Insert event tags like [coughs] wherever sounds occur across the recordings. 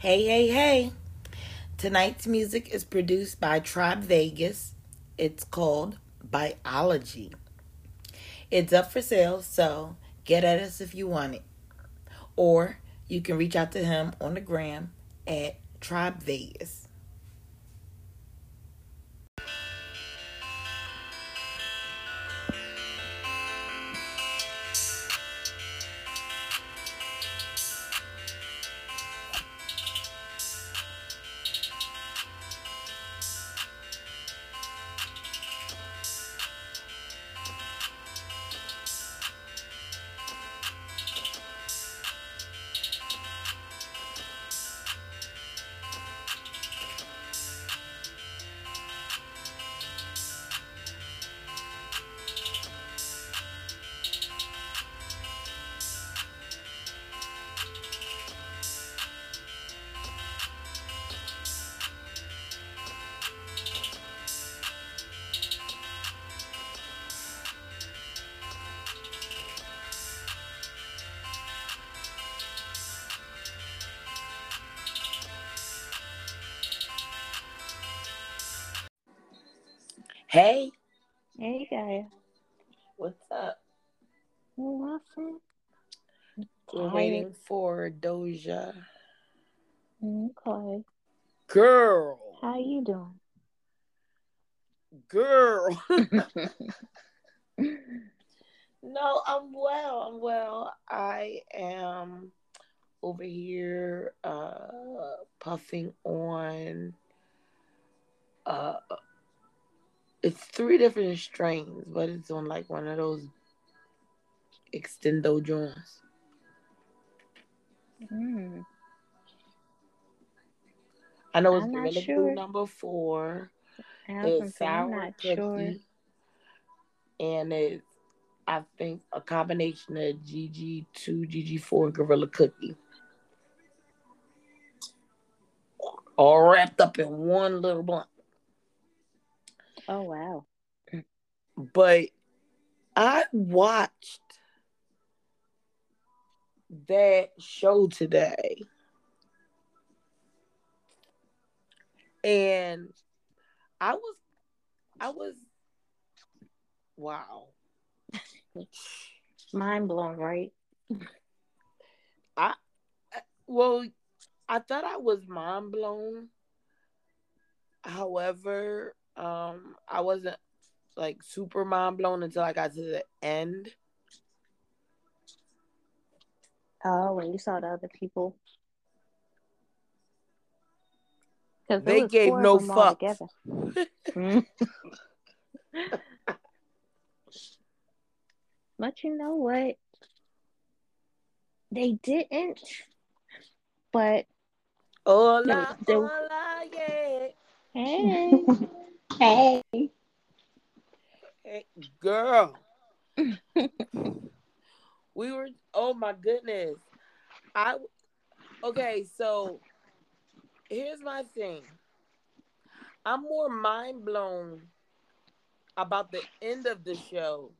Hey, hey, hey. Tonight's music is produced by Tribe Vegas. It's called Biology. It's up for sale, so get at us if you want it. Or you can reach out to him on the gram at Tribe Vegas. Hey, Hey guys. what's up? Nothing. We're waiting for Doja. Okay. Girl, How you doing? girl. [laughs] [laughs] no, I'm well. I'm well. I am over here uh puffing on uh it's three different strains, but it's on like one of those extendo joints. Mm. I know it's I'm Gorilla sure. Glue number four. I was gonna It's sour cookie, sure. and it's I think a combination of GG two, GG four, and Gorilla Cookie, all wrapped up in one little blunt. Oh wow. But I watched that show today, and I was, I was, wow. [laughs] Mind blown, right? I well, I thought I was mind blown. However, um, I wasn't like super mind blown until I got to the end. Oh, when you saw the other people. 'Cause there They gave no them all fucks. together. Mm. [laughs] but you know what? They didn't. But Hola, They- hola, yeah. hey, [laughs] Hey. Hey, girl. we were. Oh my goodness. I. Okay, so here's my thing. I'm more mind blown about the end of the show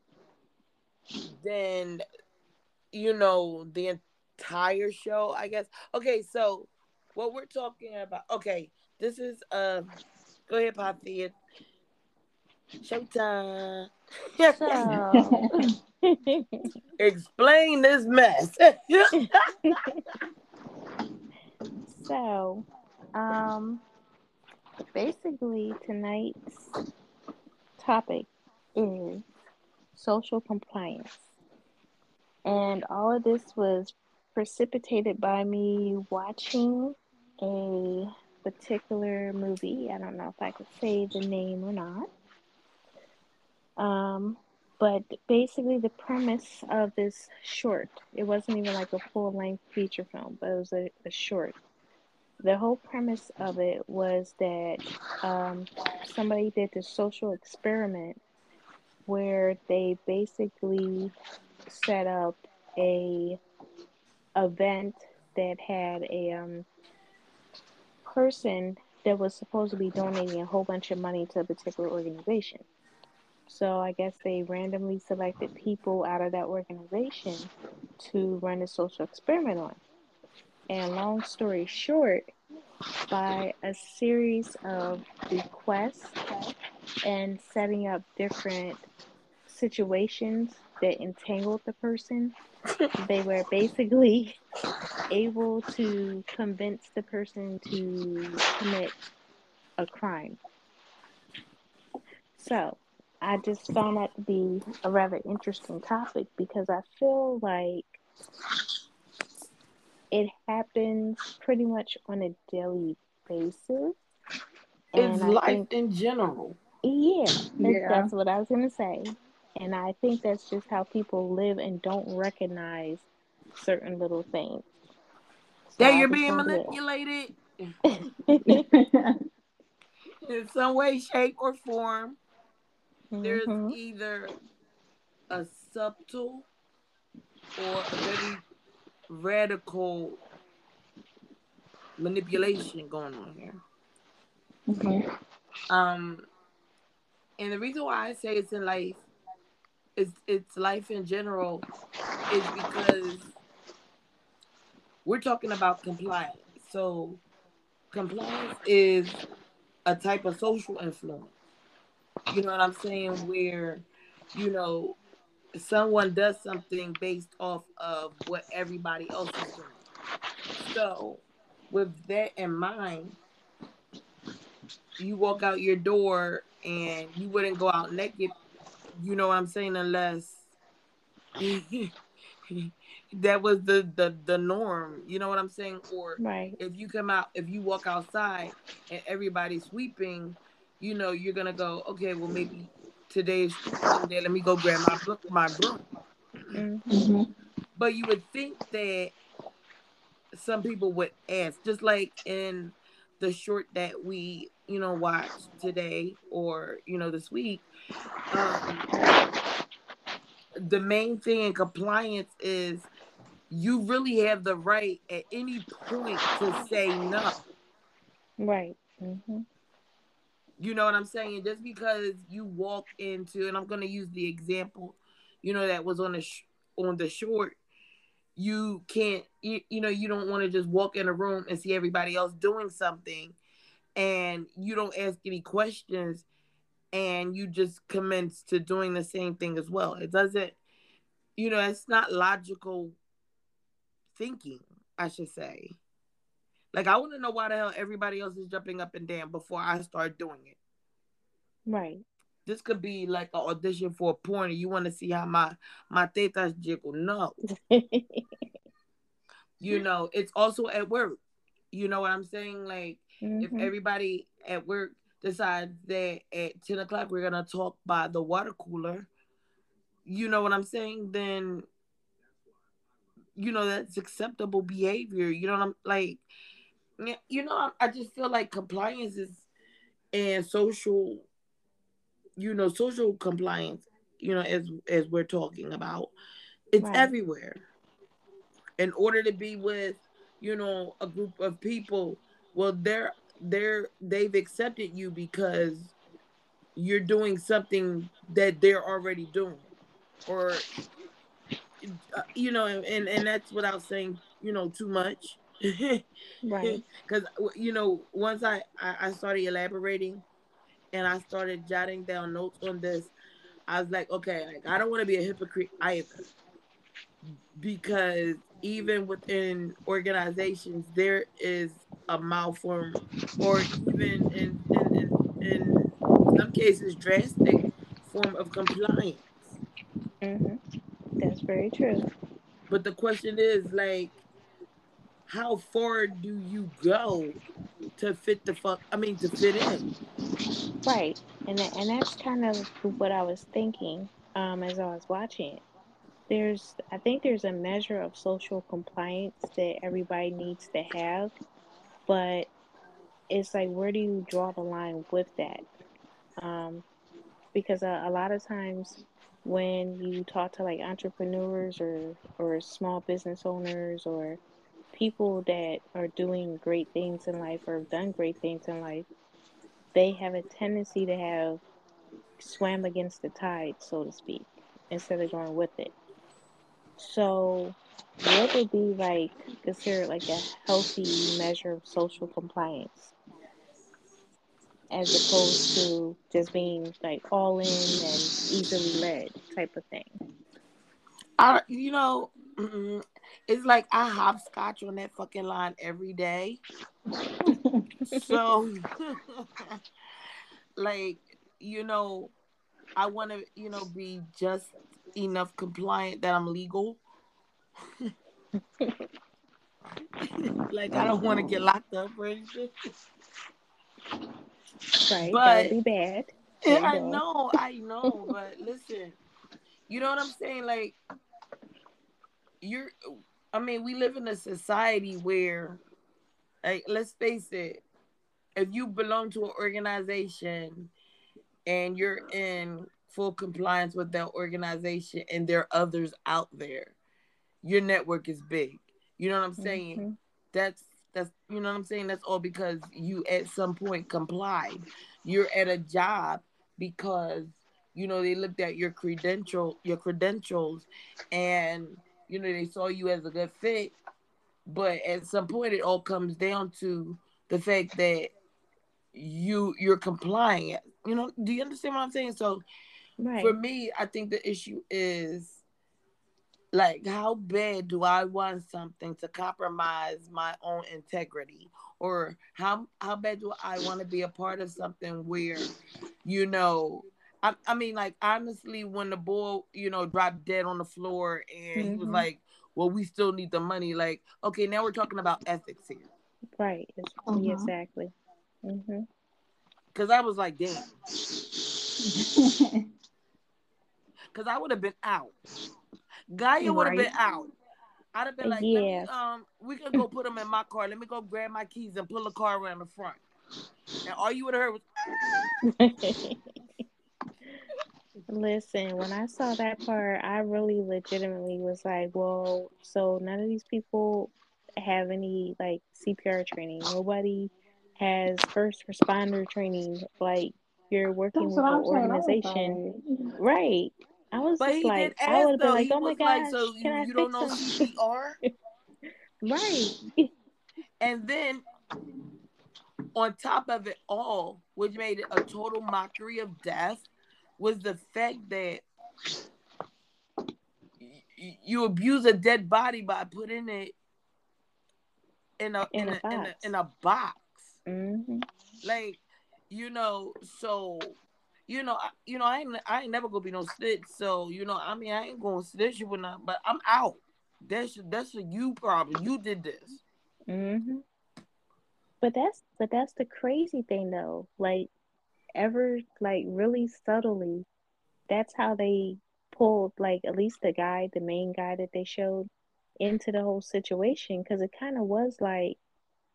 than you know the entire show. I guess. Okay, so what we're talking about. Okay, this is um. Go ahead, Poppy. Showtime. so [laughs] Explain this mess. [laughs] So, um, basically, tonight's topic is social compliance. And all of this was precipitated by me watching a particular movie. I don't know if I could say the name or not. Um, but basically, the premise of this short, it wasn't even like a full length feature film, but it was a, a short the whole premise of it was that um, somebody did this social experiment where they basically set up a event that had a um, person that was supposed to be donating a whole bunch of money to a particular organization. So I guess they randomly selected people out of that organization to run a social experiment on. And long story short, by a series of requests and setting up different situations that entangled the person, they were basically [laughs] able to convince the person to commit a crime. So I just found that to be a rather interesting topic because I feel like it happens pretty much on a daily basis. It's life think, in general. yeah, Yeah. that's what I was going to say. And I think that's just how people live and don't recognize certain little things. So Yeah, I you're being manipulated [laughs] in some way, shape, or form. There's Mhm. either a subtle or a very radical manipulation going on here. Okay. Um, and the reason why I say it's in life, it's it's life in general, is because we're talking about compliance. So compliance is a type of social influence. You know what I'm saying? Where, you know, someone does something based off of what everybody else is doing. So, with that in mind, you walk out your door and you wouldn't go out naked. You know what I'm saying? Unless [laughs] that was the, the the norm. You know what I'm saying? Or Right. if you come out, if you walk outside and everybody's sweeping, you know you're gonna go. Okay, well maybe today's sweeping day. Let me go grab my bro- my broom. Mhm. Mhm. But you would think that some people would ask, just like in the short that we, you know, watched today or you know this week. Um, the main thing in compliance is you really have the right at any point to say no. Right. hmm You know what I'm saying? Just because you walk into, and I'm going to use the example, you know, that was on the sh- on the short. You can't, you, you know, you don't want to just walk in a room and see everybody else doing something, and you don't ask any questions, and you just commence to doing the same thing as well. It doesn't, you know, it's not logical thinking. I should say. Like I want to know why the hell everybody else is jumping up and down before I start doing it. Right. This could be like an audition for a porn, you want to see how my my tetas jiggle. No, [laughs] you know, it's also at work. You know what I'm saying? Like if Mhm. everybody at work decides that at 10 o'clock we're gonna talk by the water cooler, you know what I'm saying? Then you know that's acceptable behavior. You know what I'm like? Yeah, You know, I, I just feel like compliance is and social, you know, social compliance. You know, as as we're talking about, it's Right. everywhere. In order to be with, you know, a group of people, well, they're they're they've accepted you because you're doing something that they're already doing, or uh, you know, and and that's without saying you know too much. Right. [laughs] because you know once I, I i started elaborating and i started jotting down notes on this i was like okay like i don't want to be a hypocrite either because even within organizations there is a malform or even in in, in, in some cases drastic form of compliance hmm That's very true. but the question is like how far do you go to fit the fuck i mean to fit in Right. And that, and that's kind of what I was thinking um, as I was watching it. There's, I think there's a measure of social compliance that everybody needs to have, but it's like, where do you draw the line with that? Um, because a, a lot of times when you talk to like entrepreneurs or or small business owners or people that are doing great things in life or have done great things in life, they have a tendency to have swam against the tide, so to speak, instead of going with it. So what would be like considered like a healthy measure of social compliance as opposed to just being like all in and easily led type of thing I, you know, it's like I hopscotch on that fucking line every day. [laughs] so, [laughs] like, you know, I want to, you know, be just enough compliant that I'm legal. [laughs] like, I don't want to get locked up or anything. Right, but, that would be bad. I know, I know, but listen, you know what I'm saying? Like, you're I mean, we live in a society where like let's face it, if you belong to an organization and you're in full compliance with that organization and there are others out there, your network is big. You know what I'm saying? Mm-hmm. That's that's you know what I'm saying? That's all because you at some point complied. You're at a job because you know they looked at your credential your credentials and you know, they saw you as a good fit. But at some point it all comes down to the fact that you you're complying. You know, do you understand what I'm saying? So right. for me, I think the issue is like how bad do I want something to compromise my own integrity? Or how how bad do I want to be a part of something where, you know, I, I mean, like honestly, when the boy, you know, dropped dead on the floor and mm-hmm. he was mm-hmm. like, "Well, we still need the money." Like, okay, now we're talking about ethics here. Right. Uh-huh. Exactly. Mm-hmm. Because I was like, damn. [laughs] Because I would have been out. Gaia would have right. been out. I'd have been like, yeah. Me, um, we can go put them in my car. Let me go grab my keys and pull the car around the front. And all you would have heard was. [laughs] Listen, when I saw that part, I really legitimately was like, well, so none of these people have any like CPR training. Nobody has first responder training. Like you're working That's with an organization. Right. I was but just like, I would have been like, oh my gosh, like, so can you, I you don't know CPR? [laughs] right. And then on top of it all, which made it a total mockery of death, was the fact that you abuse a dead body by putting it in a in, in, a, a, in, a, in a box. Mm-hmm. Like, you know, so you know, I, you know, I ain't I ain't never gonna be no snitch. So you know, I mean, I ain't gonna snitch you or not, but I'm out. That's that's a you problem. You did this. Mm-hmm. But that's but that's the crazy thing though. Like ever like really subtly, that's how they pulled like at least the guy, the main guy that they showed into the whole situation because it kind of was like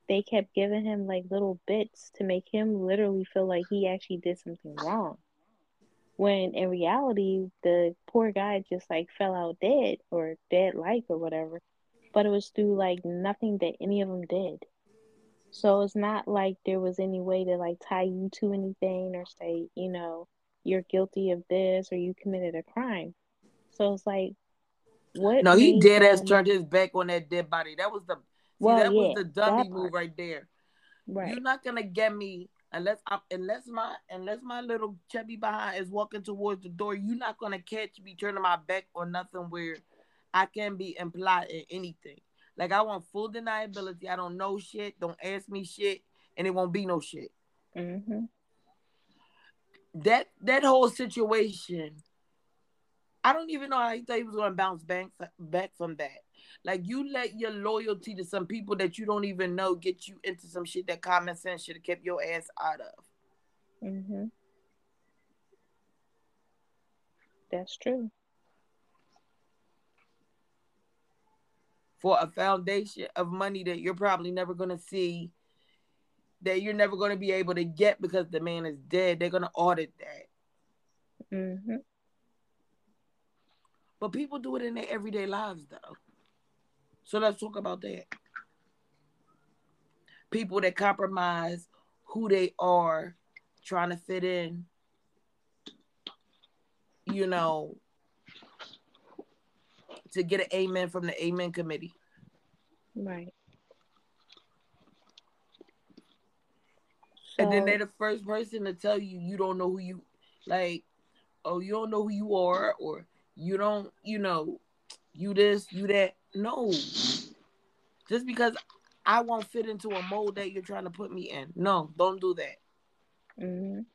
they kept giving him like little bits to make him literally feel like he actually did something wrong. When in reality, the poor guy just like fell out dead or dead like or whatever. But it was through like nothing that any of them did. So it's not like there was any way to like tie you to anything or say, you know, you're guilty of this or you committed a crime. So it's like, what? No, he dead ass turned his back on that dead body. That was the well, see, that yeah, was the dummy move right there. Right. You're not gonna get me unless I'm unless my unless my little chubby behind is walking towards the door. You're not gonna catch me turning my back or nothing where I can be implied in anything. Like I want full deniability. I don't know shit. Don't ask me shit, and it won't be no shit. Mm-hmm. That that whole situation, I don't even know how he thought he was going to bounce back back from that. Like you let your loyalty to some people that you don't even know get you into some shit that common sense should have kept your ass out of. Mm-hmm. That's true. For a foundation of money that you're probably never going to see that you're never going to be able to get because the man is dead. They're going to audit that. Mm-hmm. but people do it in their everyday lives though. So let's talk about that. People that compromise who they are trying to fit in you know to get an amen from the amen committee. Right. and then they're the first person to tell you you don't know who you like oh you don't know who you are or you don't you know you this you that no just because i won't fit into a mold that you're trying to put me in no don't do that Mhm.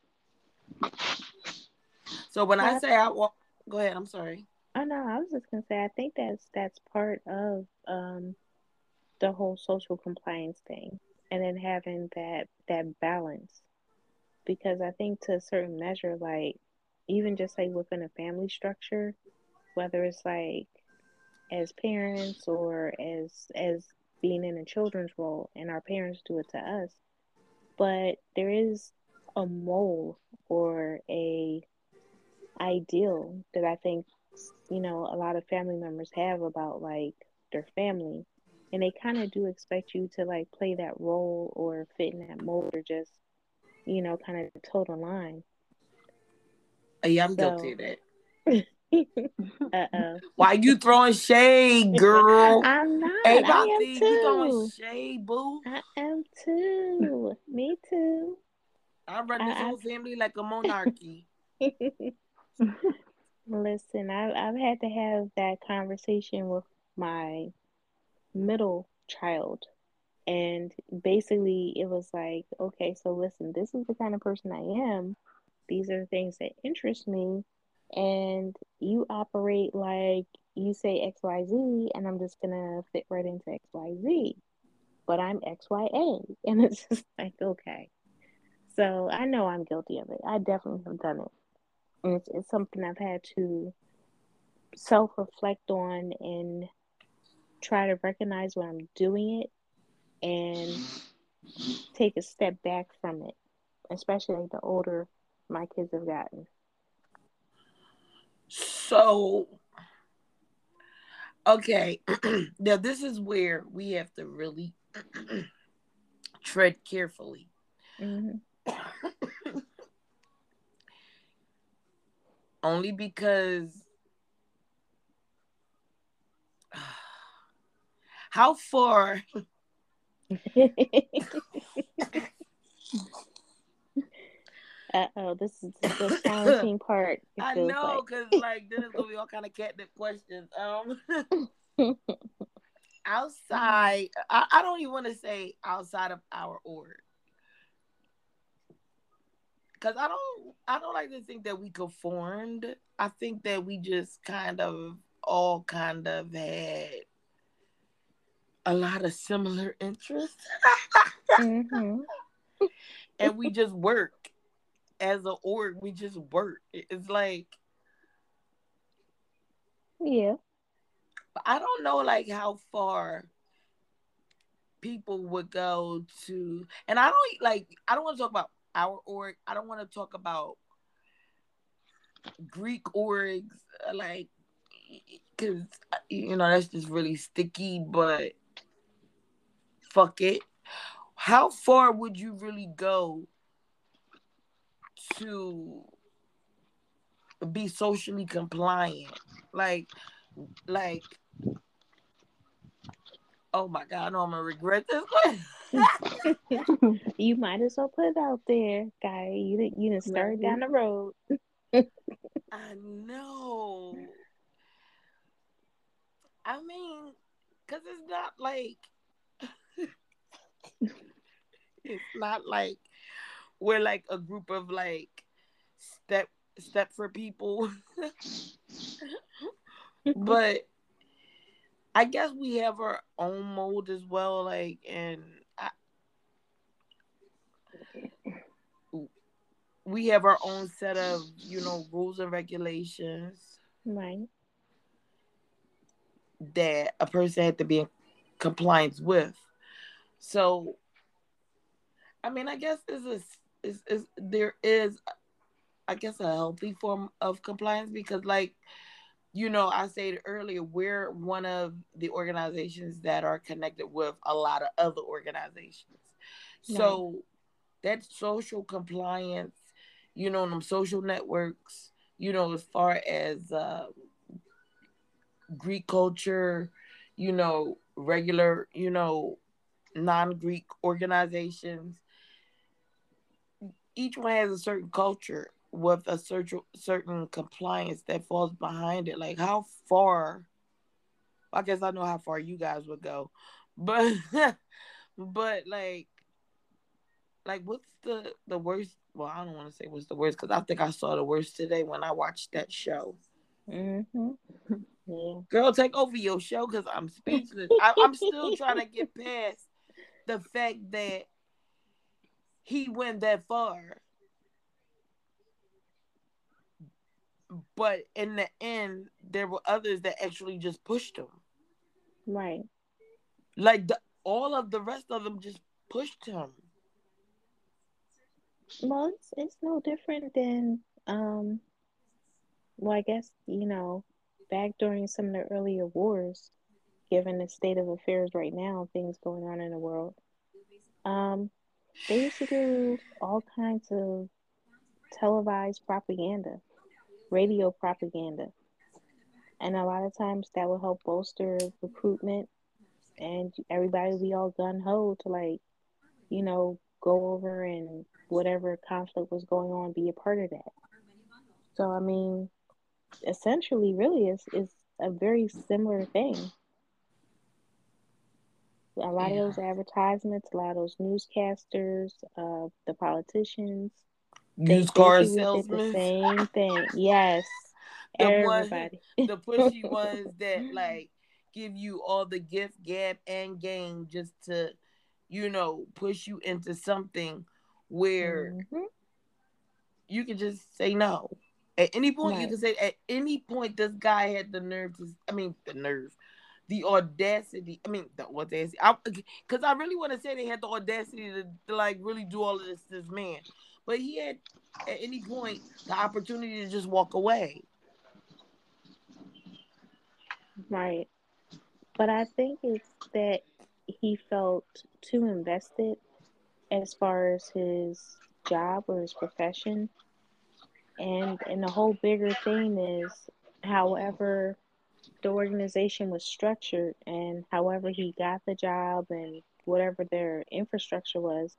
so when i say i walk go ahead i'm sorry Oh no, I was just gonna say I think that's that's part of um the whole social compliance thing, and then having that that balance, because I think to a certain measure, like even just like within a family structure, whether it's like as parents or as as being in a children's role, and our parents do it to us, but there is a mold or a ideal that I think you know a lot of family members have about like their family. And they kind of do expect you to like play that role or fit in that mold or just you know kind of toe the line. Yeah i'm So- guilty of that. [laughs] Uh-oh. [laughs] Why you throwing shade girl? [laughs] I'm not. Hey i am Bobby, you throwing shade boo. I am too. Me too. I run this I- I- whole family like a monarchy Listen, I've I've had to have that conversation with my middle child, and basically it was like, okay, so listen, this is the kind of person I am. These are the things that interest me, and you operate like you say X, Y, Z, and I'm just gonna fit right into X, Y, Z. But I'm X, Y, A, and [laughs] it's just like, okay. So I know I'm guilty of it. I definitely have done it. And it's, it's something I've had to self reflect on and try to recognize when I'm doing it and take a step back from it, especially the older my kids have gotten. So, okay, [clears throat] now this is where we have to really [clears throat] tread carefully. hmm [coughs] Only because [sighs] how far [laughs] uh oh, this is the [coughs] challenging part. I know because like then it's gonna be all kind of catnip questions. Um [laughs] [laughs] outside I, I don't even want to say outside of our org. Cause I don't I don't like to think that we conformed. I think that we just kind of all kind of had a lot of similar interests. hmm and we just work as an org. We just work. It's like Yeah. I don't know like how far people would go to and I don't like I don't want to talk about our org. I don't want to talk about Greek orgs uh, like cuz you know that's just really sticky but fuck it. How far would you really go to be socially compliant? Like like oh my god, I know I'm gonna regret this. [laughs] [laughs] You might as well put it out there, guy. You didn't you didn't start down the road. [laughs] I know. I mean, cause it's not like [laughs] it's not like we're like a group of like step step for people. but I guess we have our own mold as well, like and we have our own set of, you know, rules and regulations Right. that a person had to be in compliance with. So, I mean, I guess this is is is there is, I guess, a healthy form of compliance because, like, you know, I said earlier, we're one of the organizations that are connected with a lot of other organizations. So that social compliance, you know, them social networks, you know, as far as uh, Greek culture, you know, regular, you know, non-Greek organizations. Each one has a certain culture with a certain certain compliance that falls behind it. Like how far I guess I know how far you guys would go. But [laughs] but like like what's the the worst well i don't want to say what's the worst because i think i saw the worst today when i watched that show Mm-hmm. Yeah. girl take over your show because i'm speechless I, i'm still trying [laughs] to get past the fact that he went that far but in the end there were others that actually just pushed him Right. like the, all of the rest of them just pushed him Well, it's it's no different than um. Well, I guess you know, back during some of the earlier wars, given the state of affairs right now, things going on in the world. Um, they used to do all kinds of televised propaganda, radio propaganda, and a lot of times that will help bolster recruitment, and everybody will be all gun ho to like, you know, go over and whatever conflict was going on, be a part of that. So I mean, essentially, really, is is a very similar thing. A lot Yeah. of those advertisements, a lot of those newscasters, uh, the politicians, used car did the same thing. [laughs] Yes, The one- everybody. the pushy [laughs] ones that like give you all the gift, gab, and game just to, you know, push you into something where Mhm. you can just say no. At any point, you can say at any point this guy had the nerve to. I mean, the nerve, the audacity. I mean, the audacity. Because I, really want to say they had the audacity to, to like really do all of this. This man, but he had at any point the opportunity to just walk away. Right. But I think it's that he felt too invested as far as his job or his profession. And and the whole bigger thing is however the organization was structured and however he got the job and whatever their infrastructure was,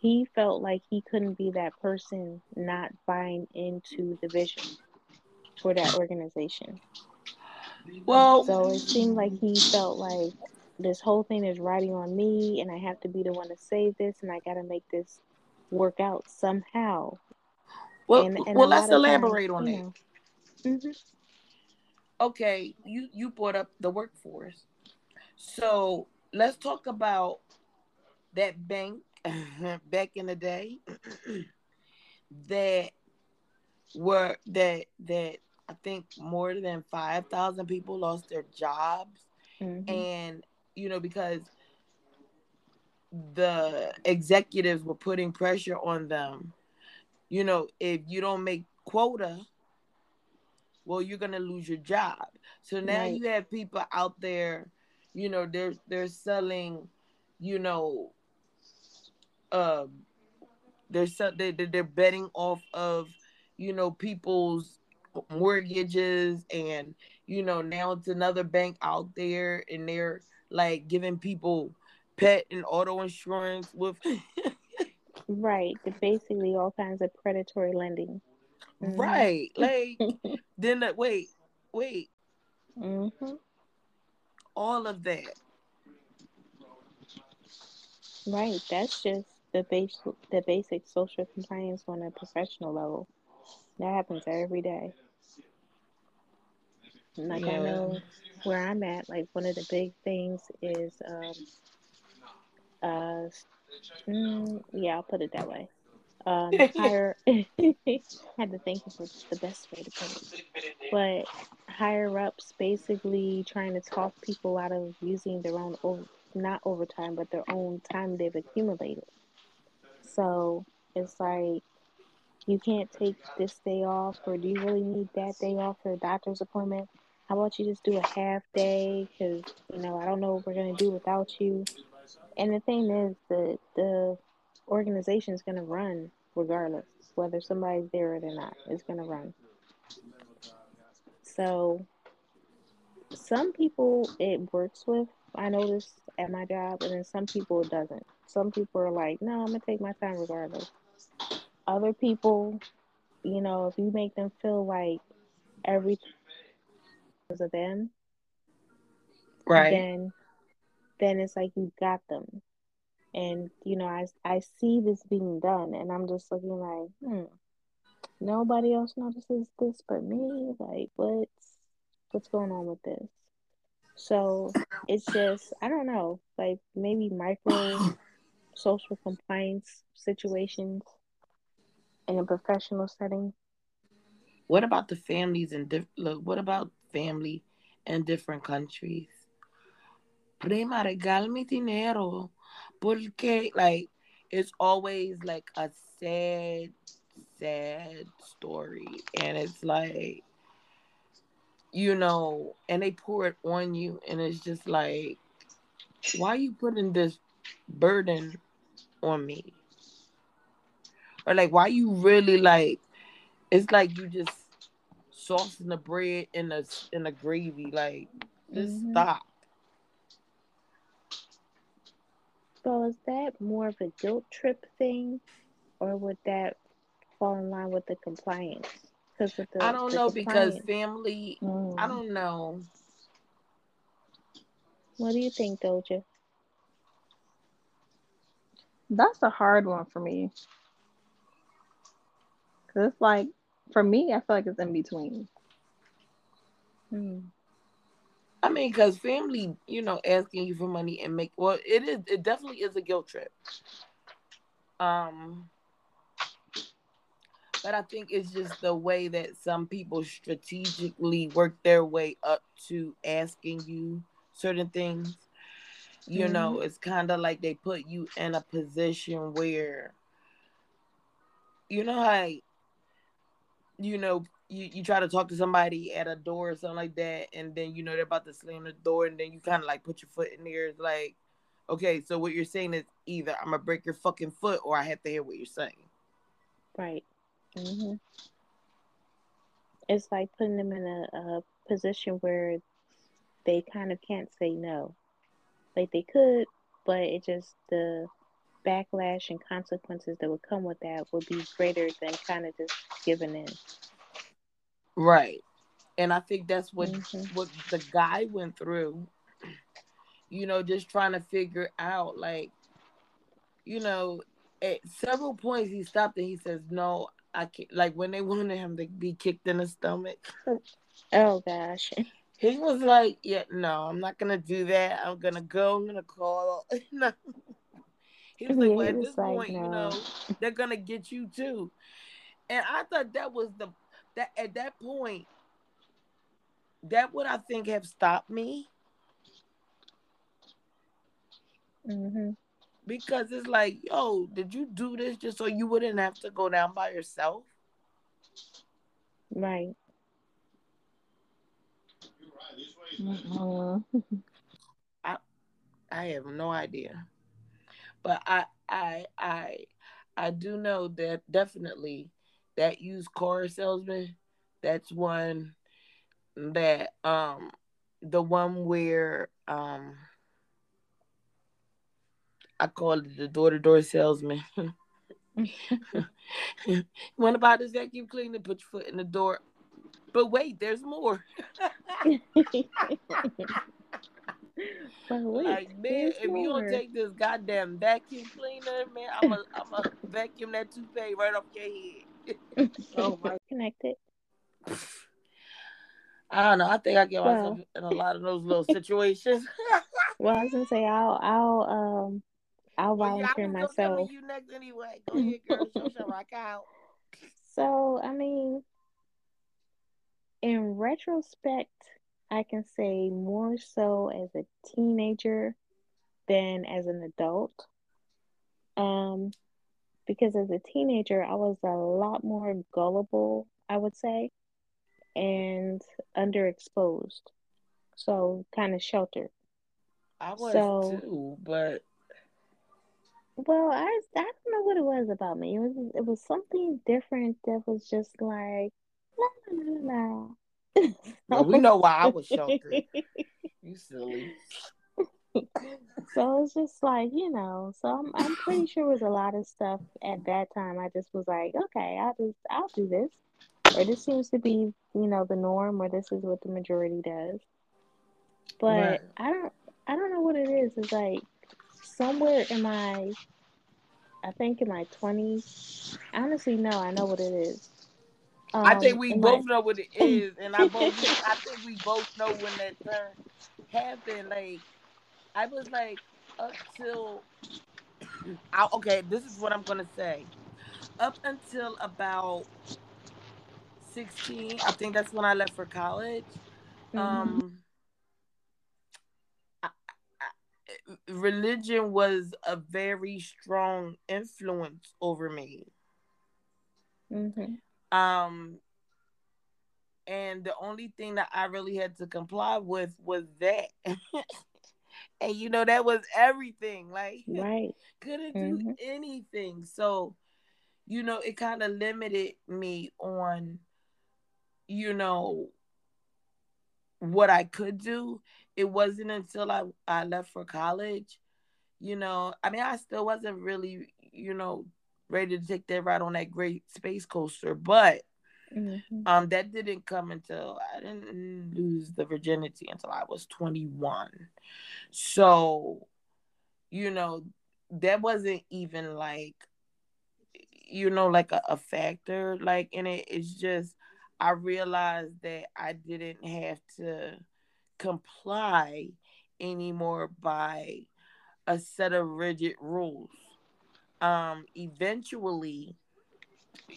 he felt like he couldn't be that person not buying into the vision for that organization. Well, So it seemed like he felt like this whole thing is riding on me, and I have to be the one to save this, and I got to make this work out somehow. well, and, and well. Let's elaborate times, on that. know, Mhm. okay, you you brought up the workforce. So let's talk about that bank [laughs] back in the day [clears throat] that were that that I think more than five thousand people lost their jobs, Mhm. and you know because the executives were putting pressure on them. You know, if you don't make quota, well, you're gonna lose your job. So now Right. you have people out there, you know, they're they're selling, you know, uh, they're they they- they're betting off of, you know, people's mortgages, and you know now it's another bank out there, and they're like giving people pet and auto insurance with. [laughs] Right. Basically all kinds of predatory lending. Mhm. right, like [laughs] then that wait, wait, hmm all of that. Right. That's just the base, the basic social compliance on a professional level. That happens every day. Like I know where I'm at, like one of the big things is um uh mm, yeah, I'll put it that way. Um [laughs] higher [laughs] had to think of the best way to put it. But higher ups basically trying to talk people out of using their own over, not overtime but their own time they've accumulated. So it's like you can't take this day off, or do you really need that day off for a doctor's appointment? How about you just do a half day? Because you know I don't know what we're gonna do without you. And the thing is, the the organization is gonna run regardless, whether somebody's there or they're not. It's gonna run. So some people it works with. I noticed at my job, and then some people it doesn't. Some people are like, no, I'm gonna take my time regardless. Other people, you know, if you make them feel like is of them, Right. then then it's like you got them. And you know, I I see this being done, and I'm just looking like, hmm, nobody else notices this but me. Like, what's what's going on with this? So it's just I don't know, like maybe micro social compliance situations in a professional setting. What about the families and diff- look? What about family in different countries? Prima, regálame dinero, porque like it's always like a sad, sad story, and it's like you know, and they pour it on you, and it's just like, why are you putting this burden on me? Or like, why you really like? It's like you just saucing the bread in the in the gravy. Like, just Mhm. stop. So is that more of a guilt trip thing, or would that fall in line with the compliance? Because with the I don't the know because compliance, family. I Mm. don't know. what do you think, Doja? That's a hard one for me. Cause it's like, for me, I feel like it's in between. Hmm. I mean, because family, you know, asking you for money and make well, it is. It definitely is a guilt trip. Um, but I think it's just the way that some people strategically work their way up to asking you certain things. You know, it's kind of like they put you in a position where, you know, how, you know, you, you try to talk to somebody at a door or something like that, and then you know they're about to slam the door, and then you kind of like put your foot in there. It's like, okay, so what you're saying is either I'm gonna break your fucking foot, or I have to hear what you're saying. Right. hmm It's like putting them in a, a position where they kind of can't say no. Like they could, but it just the backlash and consequences that would come with that would be greater than kind of just giving in. Right. And I think that's what Mhm. what the guy went through. You know, just trying to figure out like, you know, at several points he stopped and he says, "No, I can't." Like when they [laughs] wanted him to be kicked in the stomach, Oh gosh. he was like, "Yeah, no, I'm not gonna do that. I'm gonna go. I'm gonna call." [laughs] no. He was like, "Well, at this like, point, you know, they're gonna get you too." And I thought that was the that at that point, that would I think have stopped me hmm because it's like, yo, did you do this just so you wouldn't have to go down by yourself? Right. Mm-mm. I have no idea, but I I I I do know that definitely that used car salesman. That's one that um the one where um I call it the door to door salesman. [laughs] when about this vacuum cleaner, put your foot in the door. But wait, there's more. [laughs] [laughs] but wait, like man, if you don't take this goddamn vacuum cleaner, man, I'm a I'm a vacuum that toupee right off your head. [laughs] Oh my. [laughs] Connected. I don't know. I think I get Well. myself in a lot of those little situations. Well, I was gonna say I'll I'll um I'll well, yeah, volunteer come myself. you next anyway. Go ahead, girl. Show rock out. So I mean, in retrospect, I can say more so as a teenager than as an adult. Um, because as a teenager, I was a lot more gullible, I would say, and underexposed. So kind of sheltered. I was So- too, but Well, I I don't know what it was about me. It was it was something different that was just like la la la la. La. Well, we know why I was sheltered. [laughs] You silly. so it's just like you know so I'm, I'm pretty sure it was a lot of stuff at that time i just was like okay i'll just i'll do this or this seems to be you know the norm or this is what the majority does but Right. i don't i don't know what it is it's like somewhere in my i think in my 20s honestly no i know what it is I think Um, we both know what it [laughs] is, and I both I think we both know when that turn happened. Like I was like up till [clears throat] I, okay, this is what I'm gonna say. Up until about sixteen, I think that's when I left for college. Mhm. Um, I, I, religion was a very strong influence over me. Mhm. Um, and the only thing that I really had to comply with was that. [laughs] and you know that was everything. Like right [laughs] couldn't do Mhm. anything. So, you know, it kind of limited me on, you know, what I could do. It wasn't until I, I left for college, you know, I mean, I still wasn't really, you know, ready to take that ride on that great space coaster, but Mhm. um, that didn't come until I didn't lose the virginity until I was 21. So, you know, that wasn't even like, you know, like a, a factor like in it. It's just I realized that I didn't have to comply anymore by a set of rigid rules. Um, eventually,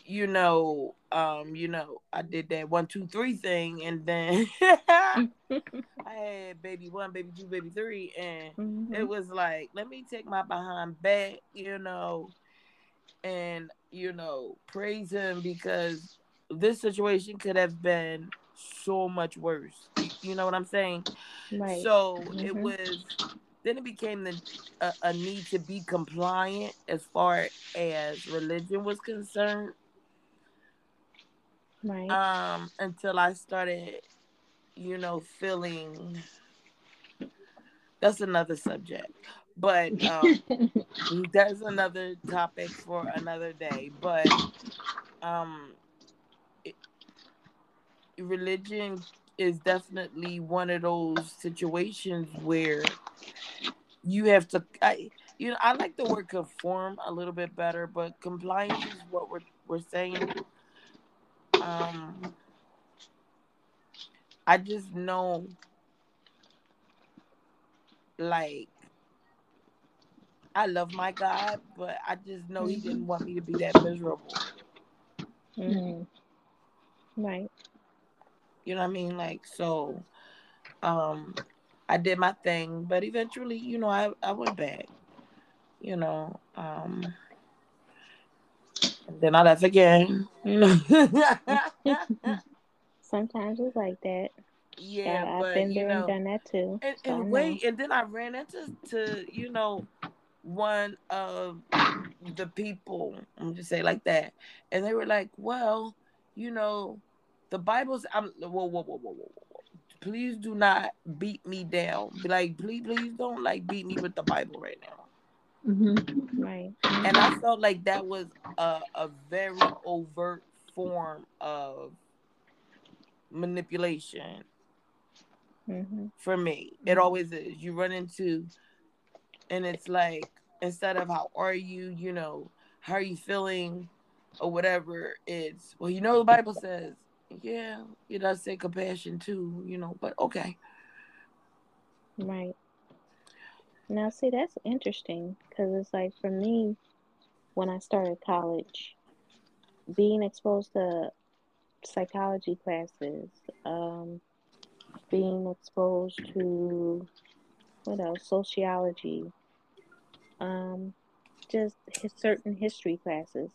you know, um, you know, I did that one, two, three thing, and then [laughs] I had baby one, baby two, baby three, and Mhm. it was like, let me take my behind back, you know, and you know, praise him because this situation could have been so much worse. You, know what I'm saying? right So it Mhm. was then it became the a, a need to be compliant as far as religion was concerned. right Um, until I started, you know, feeling that's another subject. But um [laughs] that's another topic for another day. But um it, religion is definitely one of those situations where you have to I you know I like the word conform a little bit better, but compliance is what we're we're saying. Um I just know like I love my God, but I just know he didn't want me to be that miserable. Mm-hmm. right You know what I mean? Like so um I did my thing, but eventually, you know, I, I went back. You know, um and then I left again. You know. [laughs] sometimes it's like that yeah, I, I've but been you there know and done that too and, so and wait, and then I ran into to, you know, one of the people, I'm just say like that, and they were like, Well, you know, the Bible's I'm whoa, whoa, whoa, whoa, whoa, whoa, whoa. Please do not beat me down. Be like, please, please don't like beat me with the Bible right now. Mm-hmm. right And I felt like that was a, a very overt form of manipulation hmm for me. It always is. You run into, and it's like, instead of how are you, you know, how are you feeling, or whatever, it's, well, you know, the Bible says, yeah, it does say compassion too, you know, but okay. right now see that's interesting because it's like for me when I started college being exposed to psychology classes um being exposed to what else sociology um just his certain history classes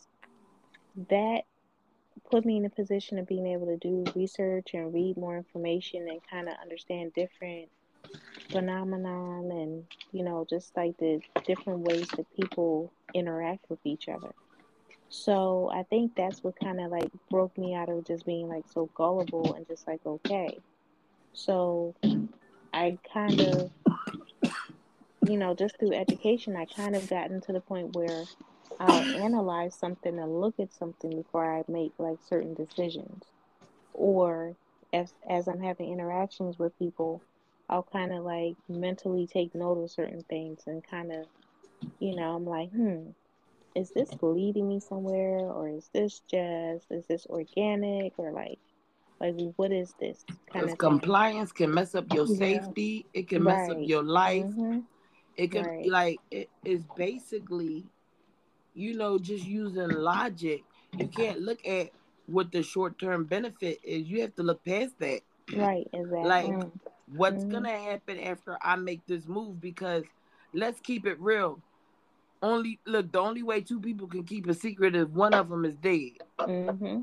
that put me in a position of being able to do research and read more information and kind of understand different phenomenon and you know just like the different ways that people interact with each other So I think that's what kind of like broke me out of just being like so gullible and just like okay. So I kind of, you know, just through education, I kind of gotten to the point where I'll analyze something and look at something before I make like certain decisions. Or as as I'm having interactions with people, I'll kind of like mentally take note of certain things and kind of, you know, I'm like, hmm, is this leading me somewhere or is this just is this organic or like like what is this kind Because of thing? compliance can mess up your Yeah. safety. It can mess up your life. hmm It can Right. like it is basically, you know, just using logic. You can't look at what the short term benefit is. You have to look past that. Right, exactly. Like Mm. what's Mhm. gonna happen after I make this move? Because let's keep it real. Only look, the only way two people can keep a secret is one of them is dead. Mm-hmm.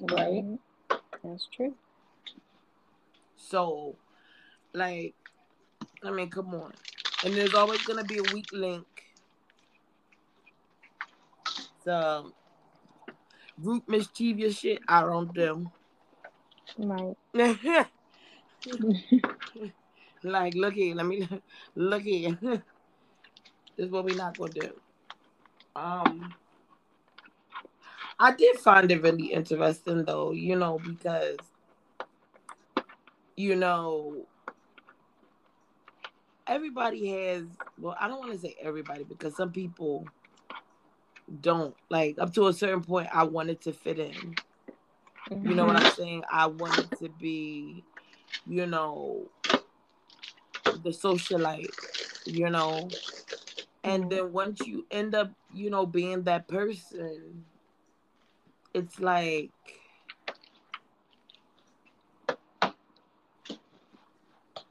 Right. hmm That's true. So, like, I mean, come on. And there's always gonna be a weak link. So, group mischievous shit, I don't do. Right. [laughs] like, look here, let me [laughs] look here. [laughs] this is what we not gonna do. Um, I did find it really interesting though, you know, because you know everybody has well, I don't want to say everybody because some people don't like up to a certain point I wanted to fit in. You know what I'm saying? I wanted to be, you know, the socialite, you know. And Mhm. then once you end up, you know, being that person, it's like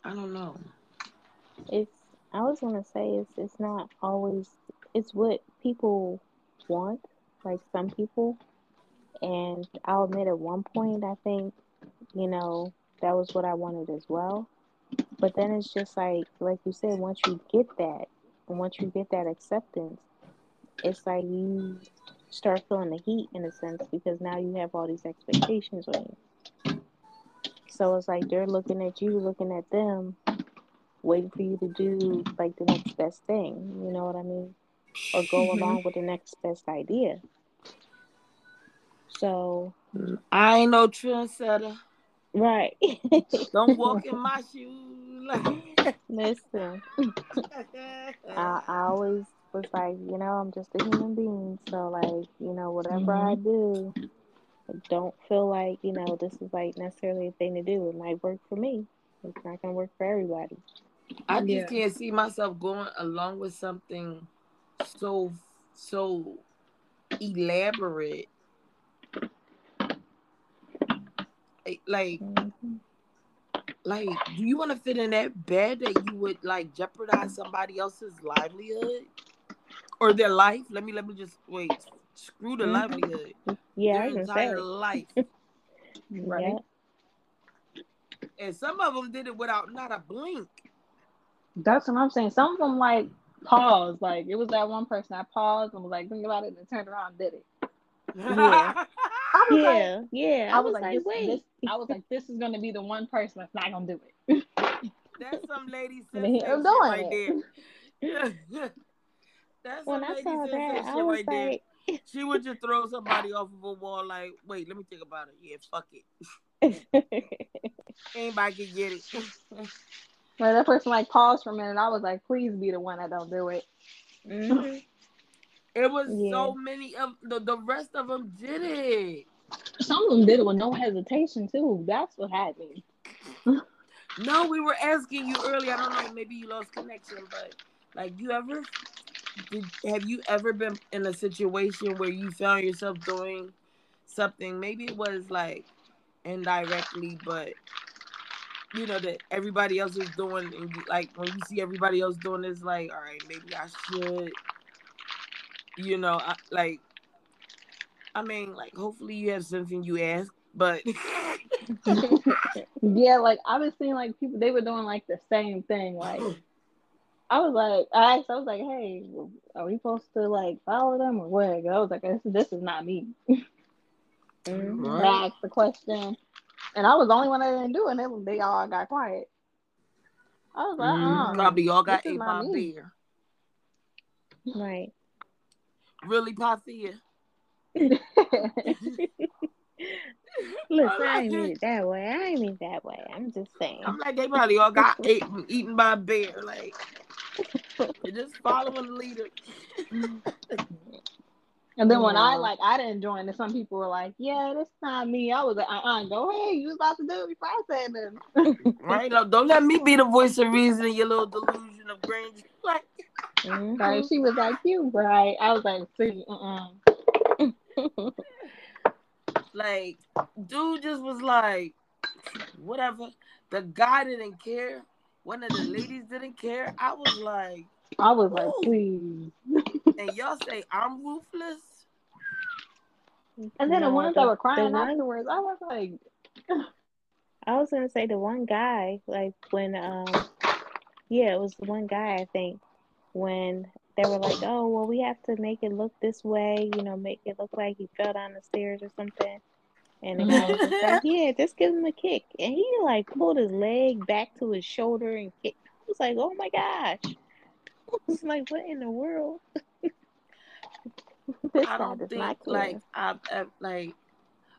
I don't know. It's I was gonna say it's it's not always it's what people want, like some people. And I'll admit at one point I think, you know, that was what I wanted as well. But then it's just like like you said, once you get that and once you get that acceptance, it's like you start feeling the heat in a sense because now you have all these expectations on you. So it's like they're looking at you, looking at them, waiting for you to do like the next best thing. You know what I mean? Or go Mhm. along with the next best idea. So I ain't no trendsetter. right. [laughs] Don't walk in my shoes. [laughs] Listen, I, I always was like, you know, I'm just a human being. So like, you know, whatever I do, don't feel like, you know, this is like necessarily a thing to do. It might work for me. It's not gonna work for everybody. I just Yeah. can't see myself going along with something so so elaborate. Like, like, do you want to fit in that bed that you would like jeopardize somebody else's livelihood or their life? Let me let me just wait. Screw the Mhm. livelihood. Yeah, their entire life. [laughs] Right. Yeah. And some of them did it without not a blink. That's what I'm saying. Some of them like paused. Like it was that one person I paused and was like, think about it, and then turned around and did it. Yeah. [laughs] I was like, Yeah, yeah. I was like, this, wait. this, I was like, this is gonna be the one person that's not gonna do it. That's some lady [laughs] And then sensation doing right it. there. [laughs] That's when some I lady saw that, I was right there. She would just throw somebody off of a wall like, wait, let me think about it. Yeah, fuck it. Anybody can get it. Like that person like paused for a minute. I was like, please be the one that don't do it. Mhm. It was Yeah. so many of the, the rest of them did it. Some of them did it with no hesitation too. That's what happened. [laughs] No, we were asking you earlier. I don't know, maybe you lost connection, but like, you ever did? Have you ever been in a situation where you found yourself doing something? Maybe it was like indirectly, but you know that everybody else is doing, and you, like when you see everybody else doing this, like, all right, maybe I should. You know, I, like, I mean, like, hopefully you have something you ask, but [laughs] Yeah, like I was seeing like people they were doing like the same thing. Like I was like, I asked, I was like, hey, are we supposed to like follow them or what? I was like, this, this is not me. Mhm. [laughs] Right. I asked the question, and I was the only one that didn't do it. And they, they all got quiet. I was like, Mm, uh, Probably all got this ate by not me. bear. Right. Really, Pathia? Listen, [laughs] I ain't mean it that way. I ain't mean that way. I'm just saying. I'm like, they probably all got [laughs] ate, eaten by a bear. Like, they're just following the leader. [laughs] And then when I like I didn't join, and some people were like, "Yeah, that's not me." I was like, "Uh, uh go ahead. You was about to do it before I said nothing." [laughs] Right? No, don't let me be the voice of reason in your little delusion of grandeur. Like, Mhm. Like she was like, "You right?" I was like, "See, uh, [laughs] like, dude just was like, whatever. The guy didn't care. One of the ladies didn't care. I was like, I was like, Ooh. please." and y'all say I'm ruthless. And then the No, ones the- that were crying the one- afterwards, I was like, [sighs] I was gonna say the one guy, like when um yeah, it was the one guy I think when they were like, Oh, well we have to make it look this way, you know, make it look like he fell down the stairs or something. And the guy was like, [laughs] Yeah, just give him a kick. And he like pulled his leg back to his shoulder and kicked. I was like, Oh my gosh. [laughs] I was like, What in the world? [laughs] [laughs] this I don't think like I, I like.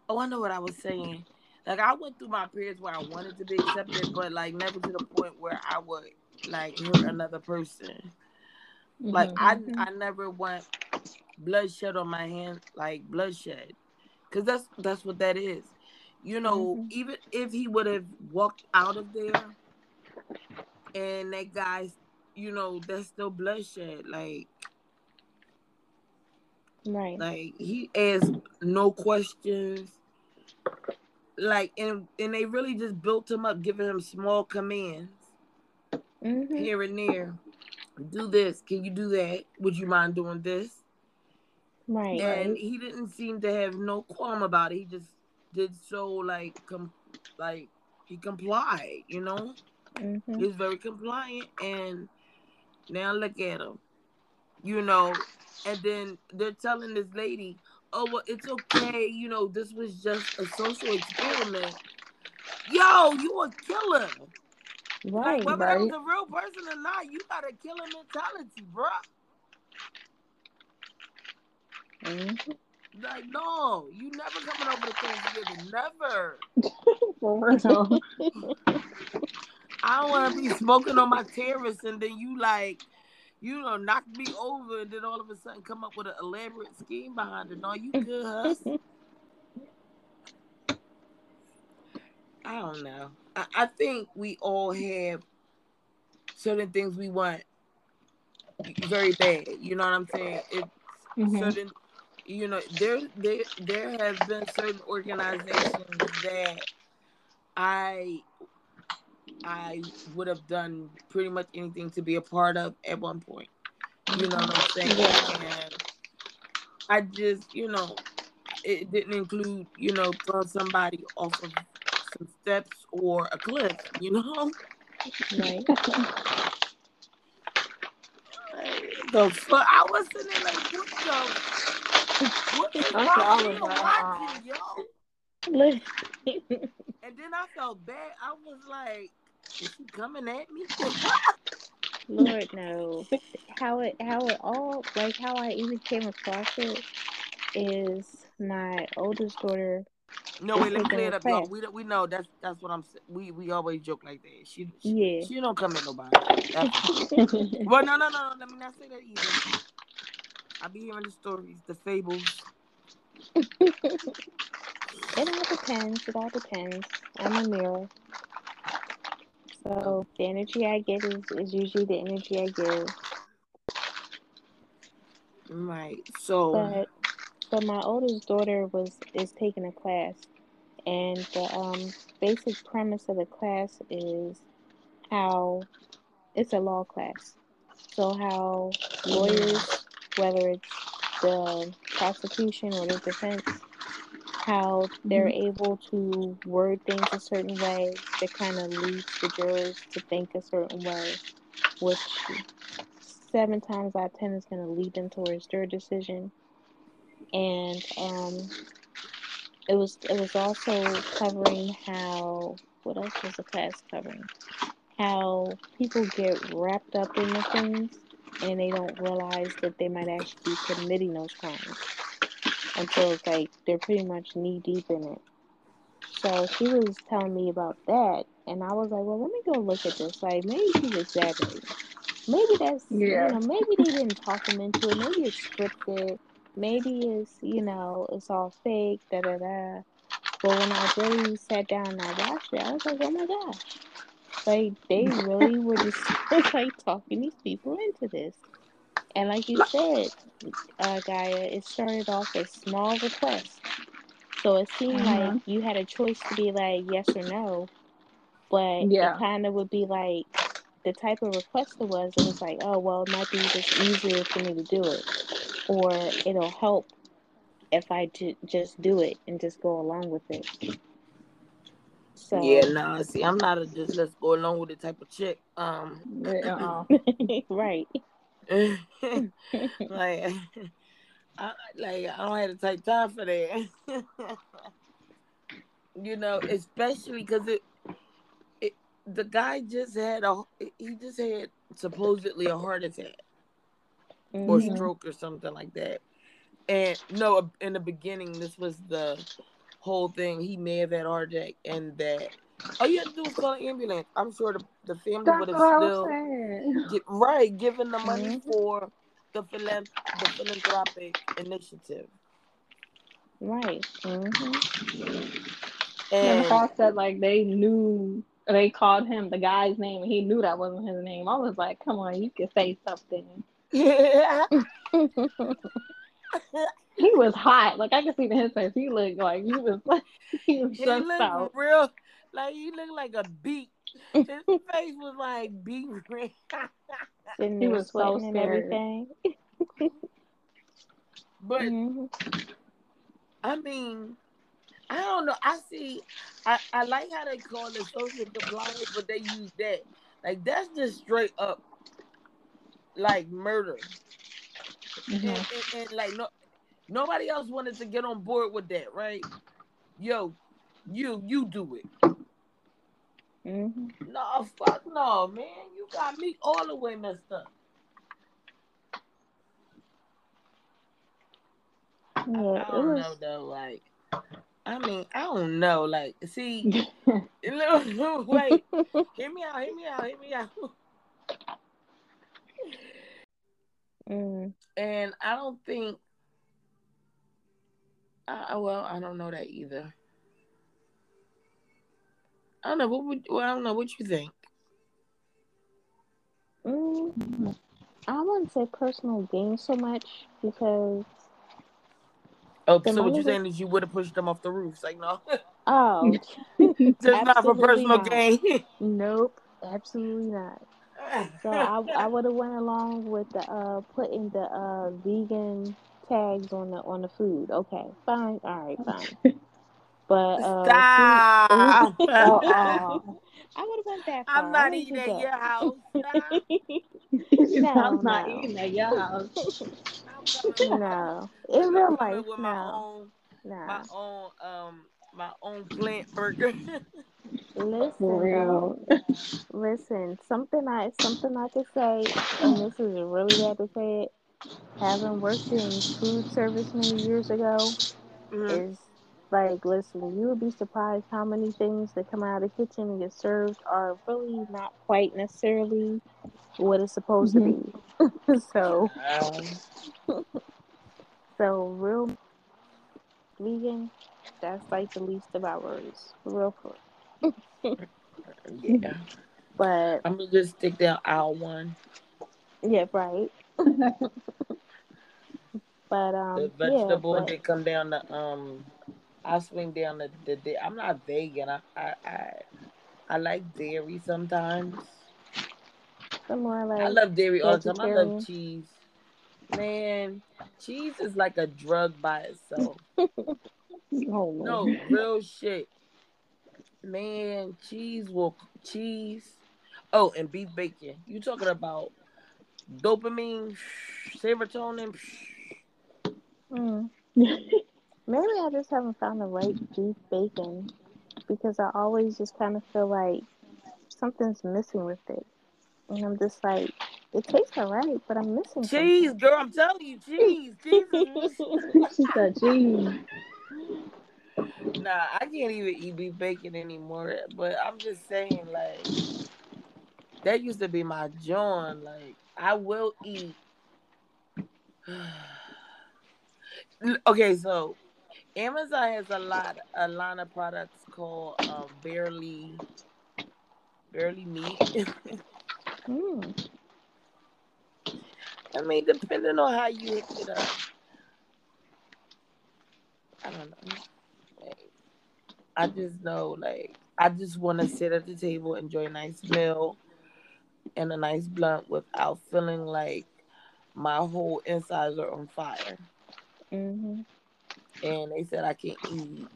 Oh, I know what I was saying. Like I went through my periods where I wanted to be accepted, but like never to the point where I would like hurt another person. Like mhm. I, Mhm. I never want bloodshed on my hand, like bloodshed, because that's that's what that is. You know, Mhm. even if he would have walked out of there, and that guy's, you know, that's still bloodshed. Like, right. like he asked no questions. Like, and and they really just built him up, giving him small commands hmm here and there. Do this. Can you do that? Would you mind doing this? Right. and he didn't seem to have no qualm about it. He just did so like com- like he complied, you know. hmm He was very compliant, and now look at him, you know. And then they're telling this lady, "Oh well, it's okay, you know. This was just a social experiment." Yo, you a killer. Right. Like whether that was a real person or not, you got a killer mentality, bruh. Mhm. Like no, you never coming over to Thanksgiving, never. [laughs] For real. [laughs] I don't want to be smoking on my terrace and then you like, you know, knock me over and then all of a sudden come up with an elaborate scheme behind it. No, you good, Hus? I don't know. I, I think we all have certain things we want very bad. You know what I'm saying? It's Mhm. certain you know there there there have been certain organizations that I I would have done pretty much anything to be a part of at one point. You know what I'm saying? Yeah. And I just, you know, it didn't include, you know, throwing somebody off of some steps or a cliff, you know? Right. [laughs] The fuck? I was sitting there like, what the? What is That's what I my was watching, yo? [laughs] And then I felt bad. I was like, is she coming at me? [laughs] Lord no. How it how it all like how I even came across it is my oldest daughter no, wait, let me clear it up, y'all. We we know that's that's what I'm saying. We we always joke like that. She she, Yeah. she don't come at nobody. [laughs] Well, no, no, no, no. Let me not say that either. I be hearing the stories, the fables. [laughs] It all depends. It all depends. I'm a mirror. So the energy I get is, is usually the energy I give. Right. So But but my oldest daughter was is taking a class and the um basic premise of the class is how it's a law class. So how lawyers, whether it's the prosecution or the defense, how they're able to word things a certain way that kind of leads the jurors to think a certain way, which seven times out of ten is going to lead them towards their decision. And um, it was it was also covering how what else was the class covering? How people get wrapped up in the things and they don't realize that they might actually be committing those crimes until it's like they're pretty much knee deep in it. So she was telling me about that, and I was like, well, let me go look at this. Like, maybe she's exaggerating. Maybe that's, Yeah. you know, maybe they didn't talk him into it. Maybe it's scripted. Maybe it's, you know, it's all fake, da da da. But when I really sat down and I watched it, I was like, oh my gosh. Like, they [laughs] really were just [laughs] like talking these people into this. And like you said, uh, Gaia, it started off as small requests. So it seemed Mhm. like you had a choice to be like yes or no, but Yeah. it kind of would be like the type of request it was. It was like, oh well, it might be just easier for me to do it, or it'll help if I ju- just do it and just go along with it. So Yeah, no, nah. See, I'm not a just let's go along with it type of chick. Um, Uh-uh. [laughs] right. [laughs] [laughs] [laughs] like, I like I don't have to take time for that. [laughs] you know, especially because it, it, the guy just had a he just had supposedly a heart attack or Mhm. stroke or something like that. And no, in the beginning, this was the whole thing. He may have had heart attack, and that all you had to do was call an ambulance. I'm sure the, the family would have what I was still get, right given the money Mhm. for the philan- the philanthropic initiative. Right. hmm And And said like they knew they called him the guy's name and he knew that wasn't his name. I was like, come on, you can say something. yeah, [laughs] He was hot. Like I could see in his face. He looked like he was like [laughs] he was he out. real like he looked like a beet. [laughs] His face was like beet red. [laughs] Sitting He was so sweating and scared. everything. but hmm I mean, I don't know. I see. I, I like how they call it social compliance, but they use that. Like that's just straight up, like murder. Mhm. And, and, and like no, nobody else wanted to get on board with that, right? Yo, you you do it. Hmm No, fuck no, man. You got me all the way messed up. I, Yeah, I don't was. know though. Like, I mean, I don't know. Like, see, [laughs] [laughs] wait. Hear me out, hear me out, hear me out. Mm. And I don't think. I well, I don't know that either. I don't know. What would? Well, I don't know. What you think? Mm. I wouldn't say personal gain so much because Oh, so what you was- saying is you would have pushed them off the roof? Like no, oh [laughs] [laughs] just not for personal not. gain. nope, absolutely not. So [laughs] I I would have went along with the uh putting the uh vegan tags on the on the food. Okay, fine, all right, fine. But uh, Stop. [laughs] food- Uh-uh. I would have went that far. I'm not wouldn't eating at your house. [laughs] No, I'm not no. eating at your house. [laughs] No, I'm in real life, with my no, own, my own, um, my own plant burger. Listen, real. though, listen. Something I something I could say, and this is really bad to say it. Having worked in food service many years ago, Mhm. is like, listen, you would be surprised how many things that come out of the kitchen and get served are really not quite necessarily what it's supposed to be. [laughs] so, Um, [laughs] so real vegan, that's like the least of our worries, real quick. yeah, [laughs] But I'm gonna just stick down aisle one. yeah, right. But um, The yeah, vegetable but they come down the um. I swing down the, the, the I'm not vegan. I, I I I like dairy sometimes. some more like I love dairy all the time. I love cheese. Man, cheese is like a drug by itself. [laughs] oh, No, real shit. Man, cheese will cheese. Oh, and beef bacon. You talking about dopamine, serotonin. Mm. [laughs] Maybe I just haven't found the right beef bacon because I always just kind of feel like something's missing with it. And I'm just like, it tastes alright, but I'm missing Cheese, something. girl, I'm telling you, cheese. Cheese is missing. she said, "Geez." Nah, I can't even eat beef bacon anymore. But I'm just saying, like, that used to be my joint. Like, I will eat. [sighs] okay, so Amazon has a lot, a line of products called um, barely, barely meat. Mm. [laughs] I mean, depending on how you hook it up. I don't know. Like, I just know, like, I just want to sit at the table, enjoy a nice meal and a nice blunt without feeling like my whole insides are on fire. hmm And they said I can eat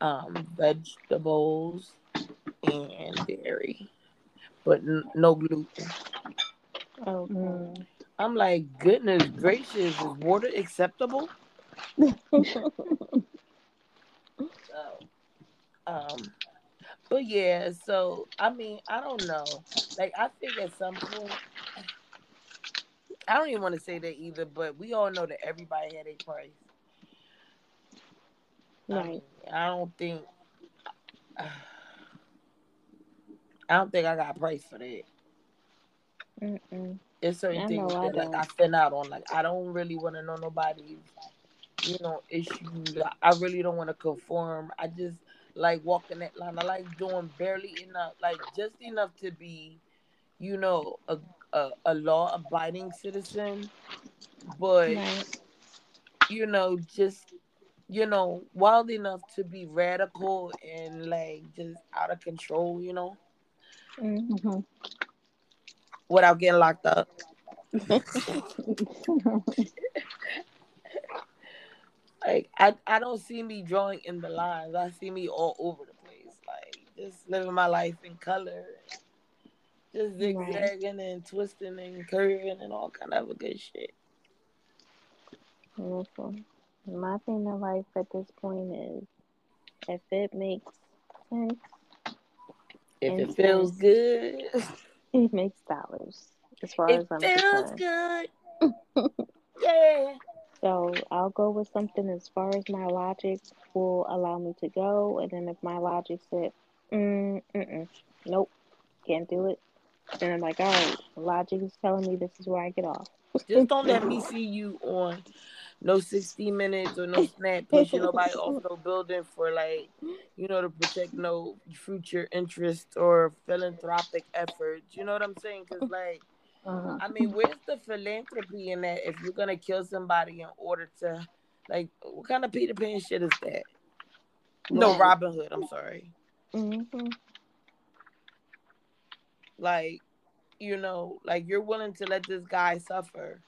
um, vegetables and dairy, but n- no gluten. Okay. Mm. I'm like, goodness gracious, is water acceptable? [laughs] So, um, but yeah, so I mean, I don't know. Like, I think at some point, I don't even want to say that either, but we all know that everybody had a price. I right. mean, I don't think, I don't think I got a price for that. Mm-mm. There's certain I things know I that like I don't. out on. Like, I don't really want to know nobody's, you know, issues. I really don't want to conform. I just like walking that line. I like doing barely enough, like just enough to be, you know, a a, a law abiding citizen, but Right. you know, just you know, wild enough to be radical and like just out of control, you know, Mm. Mhm. without getting locked up. [laughs] Like I, I don't see me drawing in the lines. I see me all over the place, like just living my life in color, just Right. zigzagging and twisting and curving and all kind of good shit. Listen, my thing in life at this point is if it makes sense If it feels sense, good, [laughs] it makes dollars as far it as I'm feels concerned. good. [laughs] Yeah. So I'll go with something as far as my logic will allow me to go, and then if my logic said, mm, nope, can't do it, then I'm like, all right, logic is telling me this is where I get off. Just don't let [laughs] me see you on no 60 minutes or no [laughs] snap pushing nobody off no building for like, you know, to protect no future interest or philanthropic efforts. You know what I'm saying? Because, [laughs] like, Uh-huh. I mean, where's the philanthropy in that if you're going to kill somebody in order to, like, what kind of Peter Pan shit is that? No. Robin Hood. I'm sorry. hmm Like, you know, like you're willing to let this guy suffer.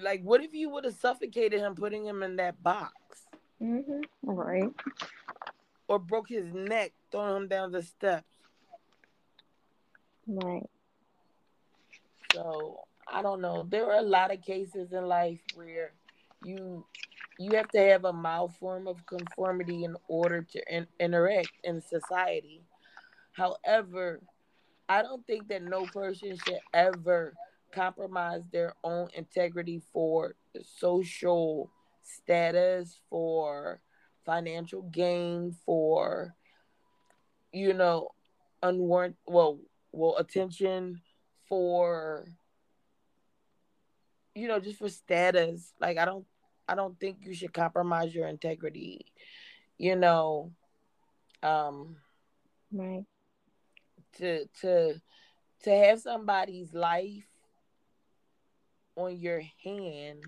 Like, what if you would have suffocated him, putting him in that box? hmm Right. or broke his neck throwing him down the steps. Right. So I don't know. There are a lot of cases in life where you you have to have a mild form of conformity in order to in, interact in society. However, I don't think that no person should ever compromise their own integrity for social status, for financial gain, for you know, unwarranted well, well, attention for you know, just for status. Like I don't I don't think you should compromise your integrity. You know, um Right. to to to have somebody's life on your hand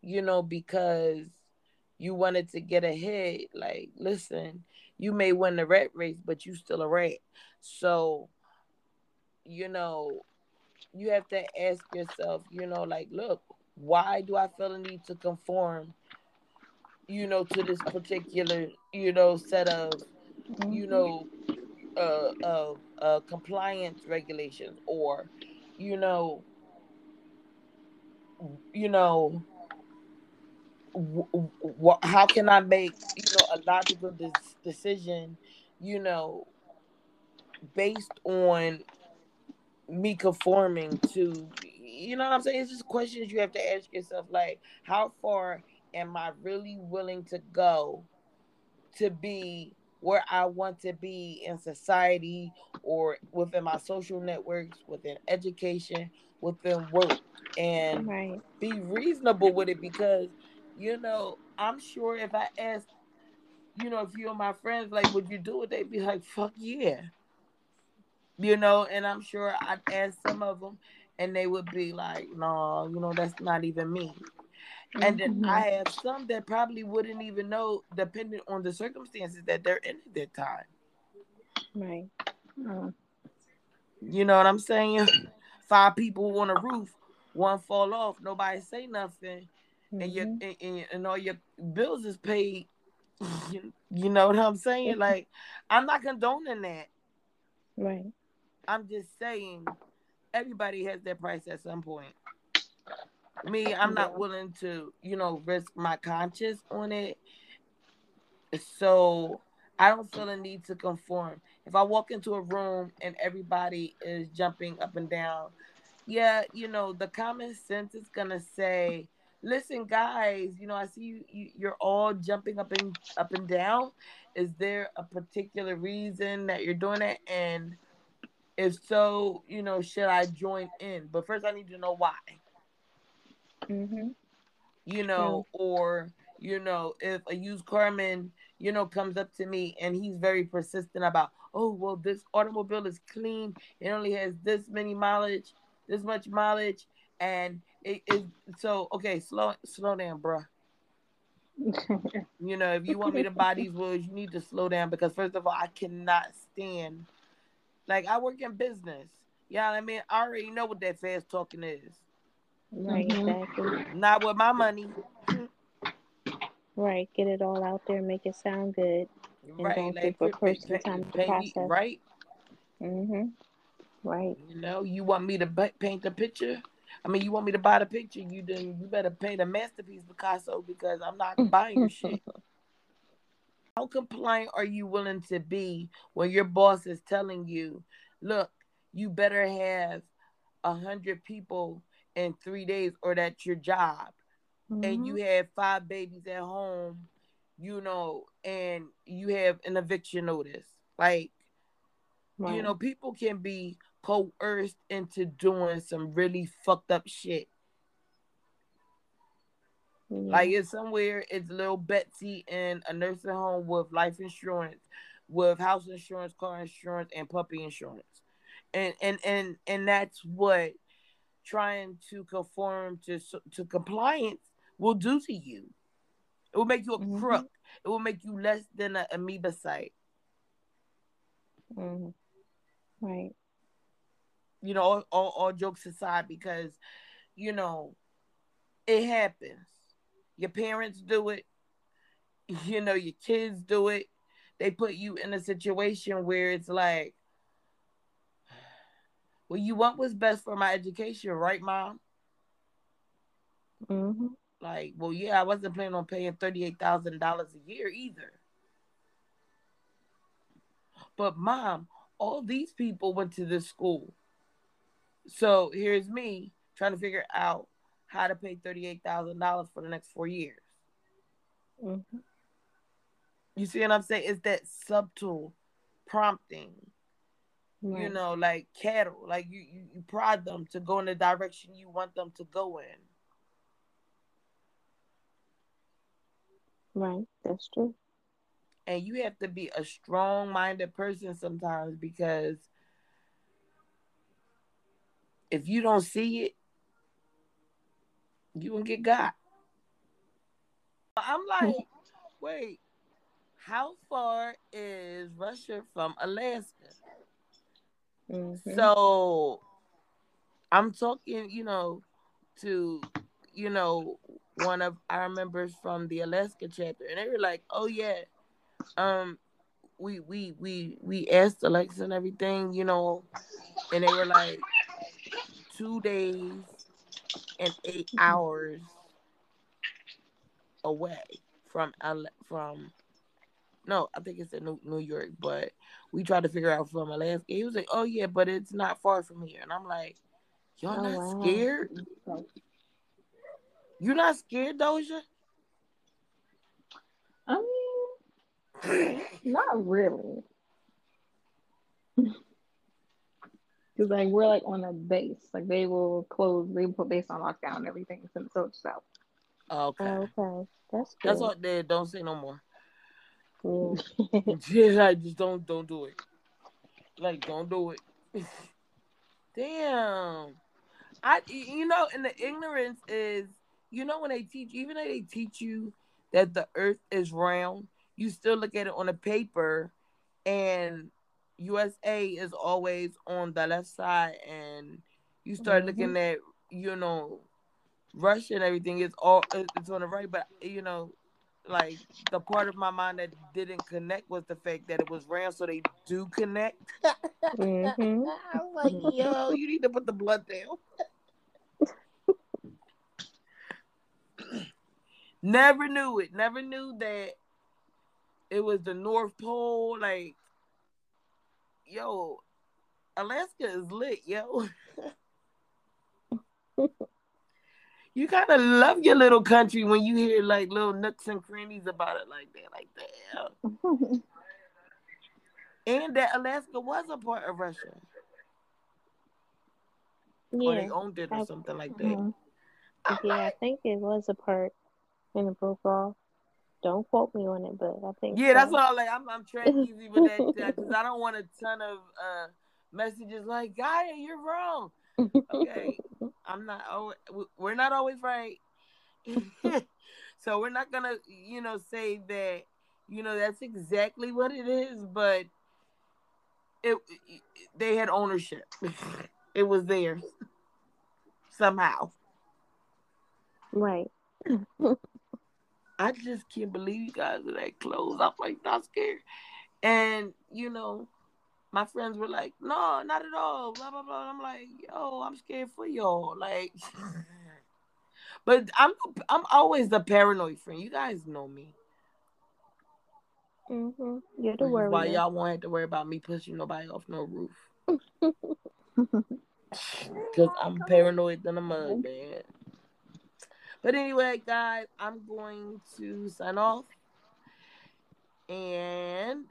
you know because you wanted to get ahead. Like listen you may win the rat race but you still a rat. So you know you have to ask yourself you know like look why do i feel the need to conform you know to this particular you know set of you know uh, uh, uh, compliance regulations or, you know, you know, w- how can I make you know a logical de- decision, you know, based on me conforming to, you know what I'm saying? It's just questions you have to ask yourself, like, how far am I really willing to go to be where I want to be in society or within my social networks, within education, within work, and Right. be reasonable with it because, you know, I'm sure if I asked, you know, a few of my friends, like, would you do it? They'd be like, fuck yeah. You know, and I'm sure I'd ask some of them and they would be like, no, you know, that's not even me. And then Mhm. I have some that probably wouldn't even know, depending on the circumstances that they're in at that time. Right. Mm. You know what I'm saying? Five people on a roof, one fall off, nobody say nothing, and your Mhm. and, and, and all your bills is paid. [laughs] You, you know what I'm saying? Like, I'm not condoning that. Right. I'm just saying everybody has their price at some point. Me, I'm not willing to, you know, risk my conscience on it. So I don't feel a need to conform. If I walk into a room and everybody is jumping up and down, yeah, you know, the common sense is gonna say, listen, guys, you know, I see you, you you're all jumping up and up and down. Is there a particular reason that you're doing it? And if so, you know, should I join in? But first I need to know why Mhm. you know, or you know, if a used carman, you know, comes up to me and he's very persistent about, oh, well, this automobile is clean, it only has this many mileage, this much mileage, and it is so okay. Slow, slow down, bruh. [laughs] You know, if you want me to buy these wheels, you need to slow down because first of all, I cannot stand. Like I work in business. Yeah, I mean, I already know what that fast talking is. Right. Mhm. Exactly. Not with my money. Right. Get it all out there. Make it sound good. right? don't Like give a pay- person pay- time to pay- process. right? Mhm. Right. You know, you want me to paint the picture? I mean, you want me to buy the picture? You then you better paint a masterpiece Picasso because I'm not [laughs] buying your shit. How compliant are you willing to be when your boss is telling you, "Look, you better have a hundred people in three days, or that's your job," and mm-hmm. you have five babies at home, you know, and you have an eviction notice, like. Right. You know, people can be coerced into doing some really fucked up shit. Yeah. Like it's somewhere it's little Betsy in a nursing home with life insurance, with house insurance, car insurance, and puppy insurance. And and and and that's what trying to conform to to compliance will do to you. It will make you a Mhm. crook. It will make you less than an amoeba site. Mhm. Right. you know, all, all, all jokes aside, because, you know, it happens. Your parents do it, [laughs] you know, your kids do it. They put you in a situation where it's like, well, you want what's best for my education, right, mom? Mhm. Like, well, yeah, I wasn't planning on paying $38,000 a year either. But, mom, all these people went to this school. So here's me trying to figure out how to pay $38,000 for the next four years. Mhm. You see what I'm saying? It's that subtle prompting, Right. you know, like cattle. Like you, you, you prod them to go in the direction you want them to go in. Right. That's true. And you have to be a strong minded person sometimes because if you don't see it, you gonna get got. I'm like, mm-hmm. wait, how far is Russia from Alaska? Mhm. So I'm talking, you know, to you know, one of our members from the Alaska chapter, and they were like, Oh yeah, um, we we we we asked Alexa and everything, you know, and they were like two days and eight hours away from from no, I think it's in New, New York, but we tried to figure out from Alaska. He was like, "Oh yeah, but it's not far from here," and I'm like, "Y'all oh, not wow. scared? You're not scared, Doja?" I mean, not really. [laughs] Because like we're like on a base, like they will close, they put base on lockdown and everything since so south. Okay. Okay, that's good. That's what they don't say no more. [laughs] yeah, I just don't don't do it. Like don't do it. [laughs] Damn. I you know, and the ignorance is you know when they teach even though they teach you that the earth is round, you still look at it on a paper and USA is always on the left side and you start mm-hmm. looking at you know Russia and everything is all it's on the right, but you know like the part of my mind that didn't connect was the fact that it was round, so they do connect. mm-hmm. [laughs] I was like, yo, you need to put the blood down. [laughs] Never knew it. Never knew that it was the North Pole. Like, yo, Alaska is lit, yo. [laughs] you kind of love your little country when you hear like little nooks and crannies about it like that, like that. [laughs] and that Alaska was a part of Russia. Yeah, or they owned it or I, something like that. Uh-huh. Yeah, I think it was a part in the book off. Don't quote me on it, but I think yeah, so. that's all. Like I'm, I'm trying easy with that because [laughs] I don't want a ton of uh messages like, "Gaia, you're wrong." Okay, [laughs] I'm not. Always, we're not always right. [laughs] [laughs] so we're not gonna, you know, say that, you know, that's exactly what it is. But it, it they had ownership. it was theirs somehow. Right. I just can't believe you guys are that close. I'm like not scared. And you know, my friends were like, no, not at all, blah blah blah. I'm like, yo, I'm scared for y'all. Like, [laughs] but I'm I'm always the paranoid friend. You guys know me. Mhm. You're the worry. Why y'all won't have to worry about me pushing nobody off no roof? [laughs] Cause I'm paranoid than a mud man. But anyway, guys, I'm going to sign off, and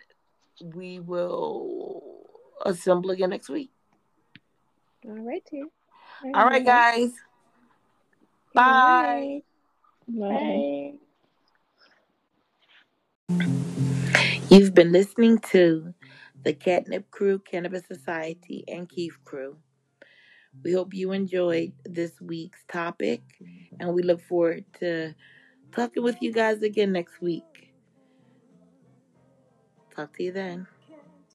we will assemble again next week. All right, too. All right, guys. Bye. Bye. You've been listening to the Katnip Krew, Cannabis Society, and Keith Crew. We hope you enjoyed this week's topic, and we look forward to talking with you guys again next week. Talk to you then.